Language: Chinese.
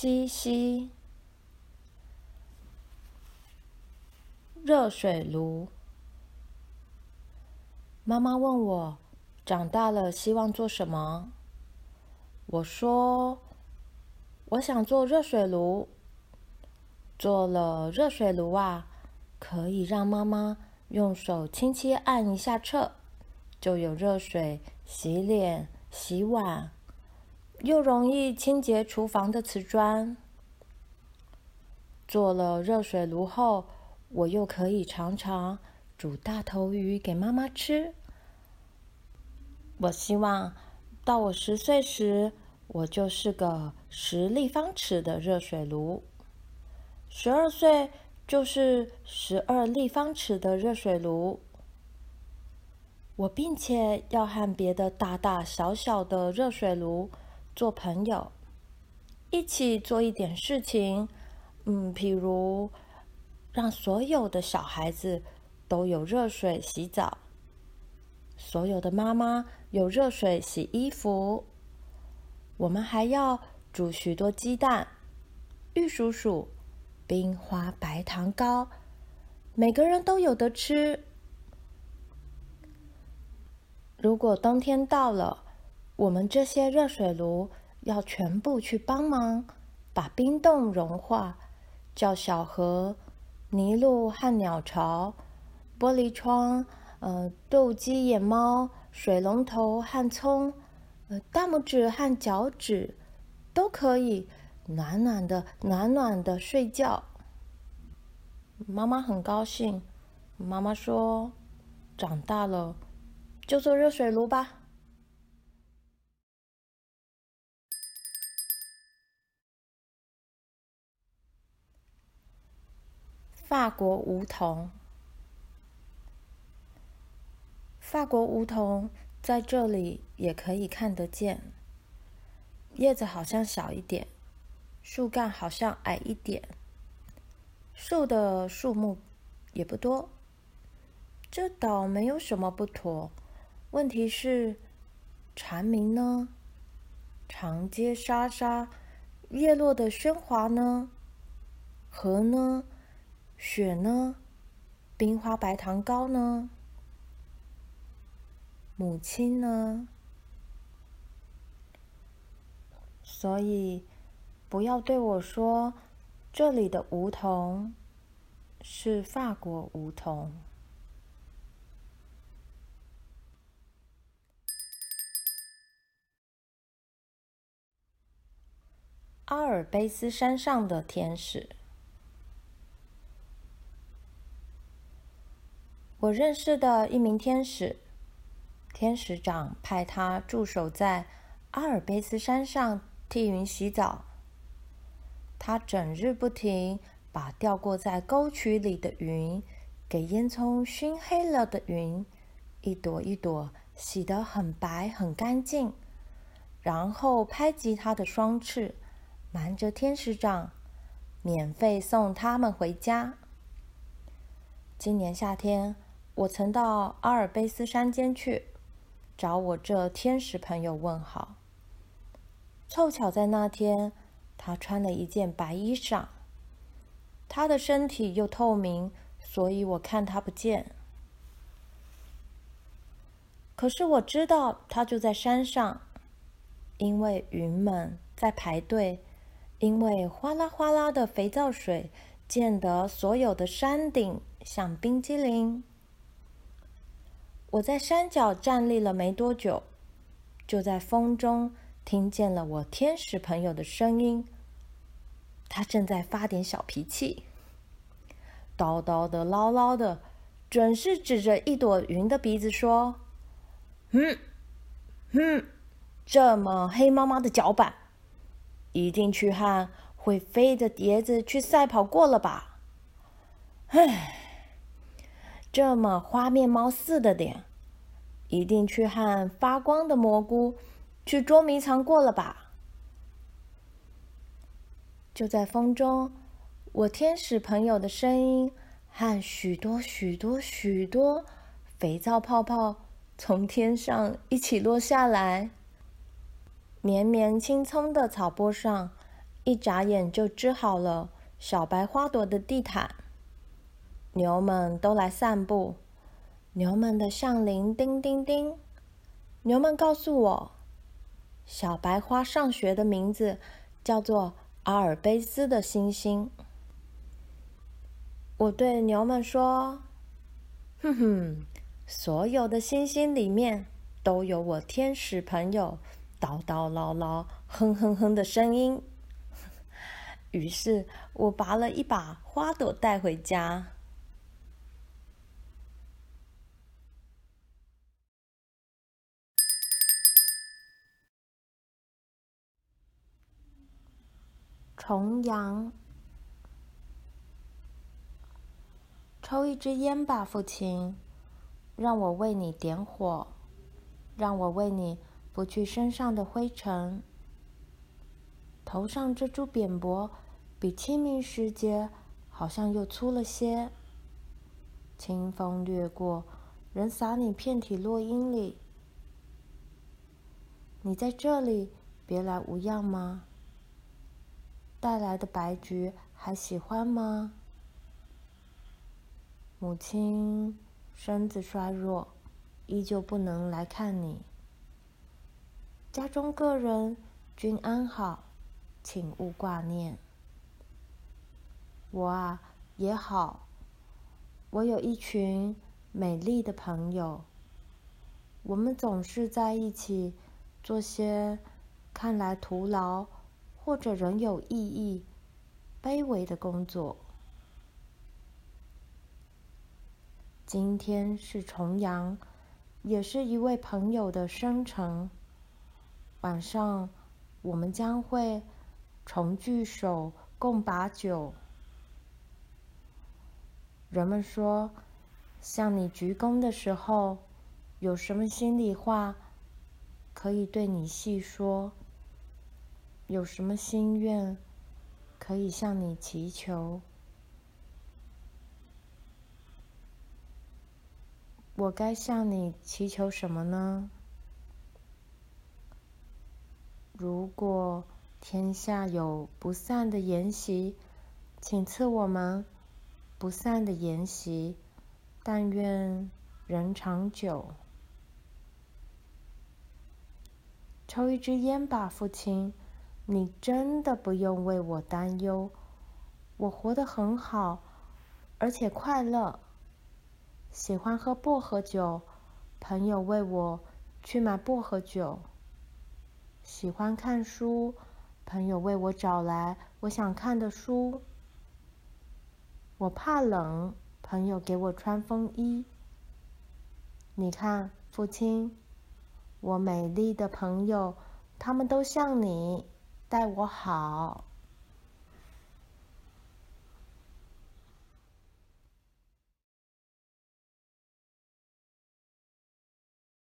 吸吸。热水炉。妈妈问我，长大了希望做什么？我说，我想做热水炉。做了热水炉啊，可以让妈妈用手轻轻按一下侧，就有热水洗脸、洗碗。又容易清洁厨房的瓷砖。做了热水炉后，我又可以常常煮大头鱼给妈妈吃。我希望到我十岁时，我就是个十立方尺的热水炉；十二岁就是十二立方尺的热水炉。我并且要和别的大大小小的热水炉。做朋友，一起做一点事情，嗯，譬如让所有的小孩子都有热水洗澡，所有的妈妈有热水洗衣服。我们还要煮许多鸡蛋、玉蜀黍、冰花白糖糕，每个人都有的吃。如果冬天到了，我们这些热水炉要全部去帮忙，把冰冻融化，叫小河、麋鹿和鸟巢、玻璃窗、呃，斗鸡眼猫、水龙头和葱、呃，大拇指和脚趾，都可以暖暖的、暖暖的睡觉。妈妈很高兴，妈妈说：“长大了就做热水炉吧。”法国梧桐，法国梧桐在这里也可以看得见。叶子好像小一点，树干好像矮一点，树的数目也不多。这倒没有什么不妥。问题是，蝉鸣呢？长街沙沙，叶落的喧哗呢？河呢？雪呢？冰花白糖糕呢？母亲呢？所以，不要对我说，这里的梧桐是法国梧桐。阿尔卑斯山上的天使。我认识的一名天使，天使长派他驻守在阿尔卑斯山上替云洗澡。他整日不停把掉过在沟渠里的云给烟囱熏黑了的云，一朵一朵洗得很白很干净，然后拍击他的双翅，瞒着天使长，免费送他们回家。今年夏天。我曾到阿尔卑斯山间去找我这天使朋友问好。凑巧在那天，他穿了一件白衣裳。他的身体又透明，所以我看他不见。可是我知道他就在山上，因为云们在排队，因为哗啦哗啦的肥皂水溅得所有的山顶像冰激凌。我在山脚站立了没多久，就在风中听见了我天使朋友的声音。他正在发点小脾气，叨叨的、唠唠的，准是指着一朵云的鼻子说：“嗯，嗯，这么黑麻麻的脚板，一定去和会飞的碟子去赛跑过了吧？唉。”这么花面猫似的脸，一定去和发光的蘑菇去捉迷藏过了吧？就在风中，我天使朋友的声音和许多许多许多肥皂泡泡从天上一起落下来。绵绵青葱的草坡上，一眨眼就织好了小白花朵的地毯。牛们都来散步。牛们的项铃叮叮叮。牛们告诉我，小白花上学的名字叫做阿尔卑斯的星星。我对牛们说：“哼哼，所有的星星里面都有我天使朋友叨叨唠唠、哼哼哼的声音。”于是，我拔了一把花朵带回家。重阳。抽一支烟吧，父亲，让我为你点火，让我为你拂去身上的灰尘。头上这株扁柏比清明时节好像又粗了些。清风掠过，仍洒你遍体落英里。你在这里别来无恙吗？带来的白菊还喜欢吗？母亲身子衰弱，依旧不能来看你。家中各人均安好，请勿挂念。我啊，也好。我有一群美丽的朋友，我们总是在一起做些看来徒劳或者仍有意义、卑微的工作。今天是重阳，也是一位朋友的生辰。晚上，我们将会重聚首，共把酒。人们说，向你鞠躬的时候，有什么心里话可以对你细说？有什么心愿可以向你祈求？我该向你祈求什么呢？如果天下有不散的筵席，请赐我们不散的筵席，但愿人长久。抽一支烟吧，父亲，你真的不用为我担忧，我活得很好，而且快乐。喜欢喝薄荷酒，朋友为我去买薄荷酒。喜欢看书，朋友为我找来我想看的书。我怕冷，朋友给我穿风衣。你看，父亲，我美丽的朋友，他们都像你，待我好。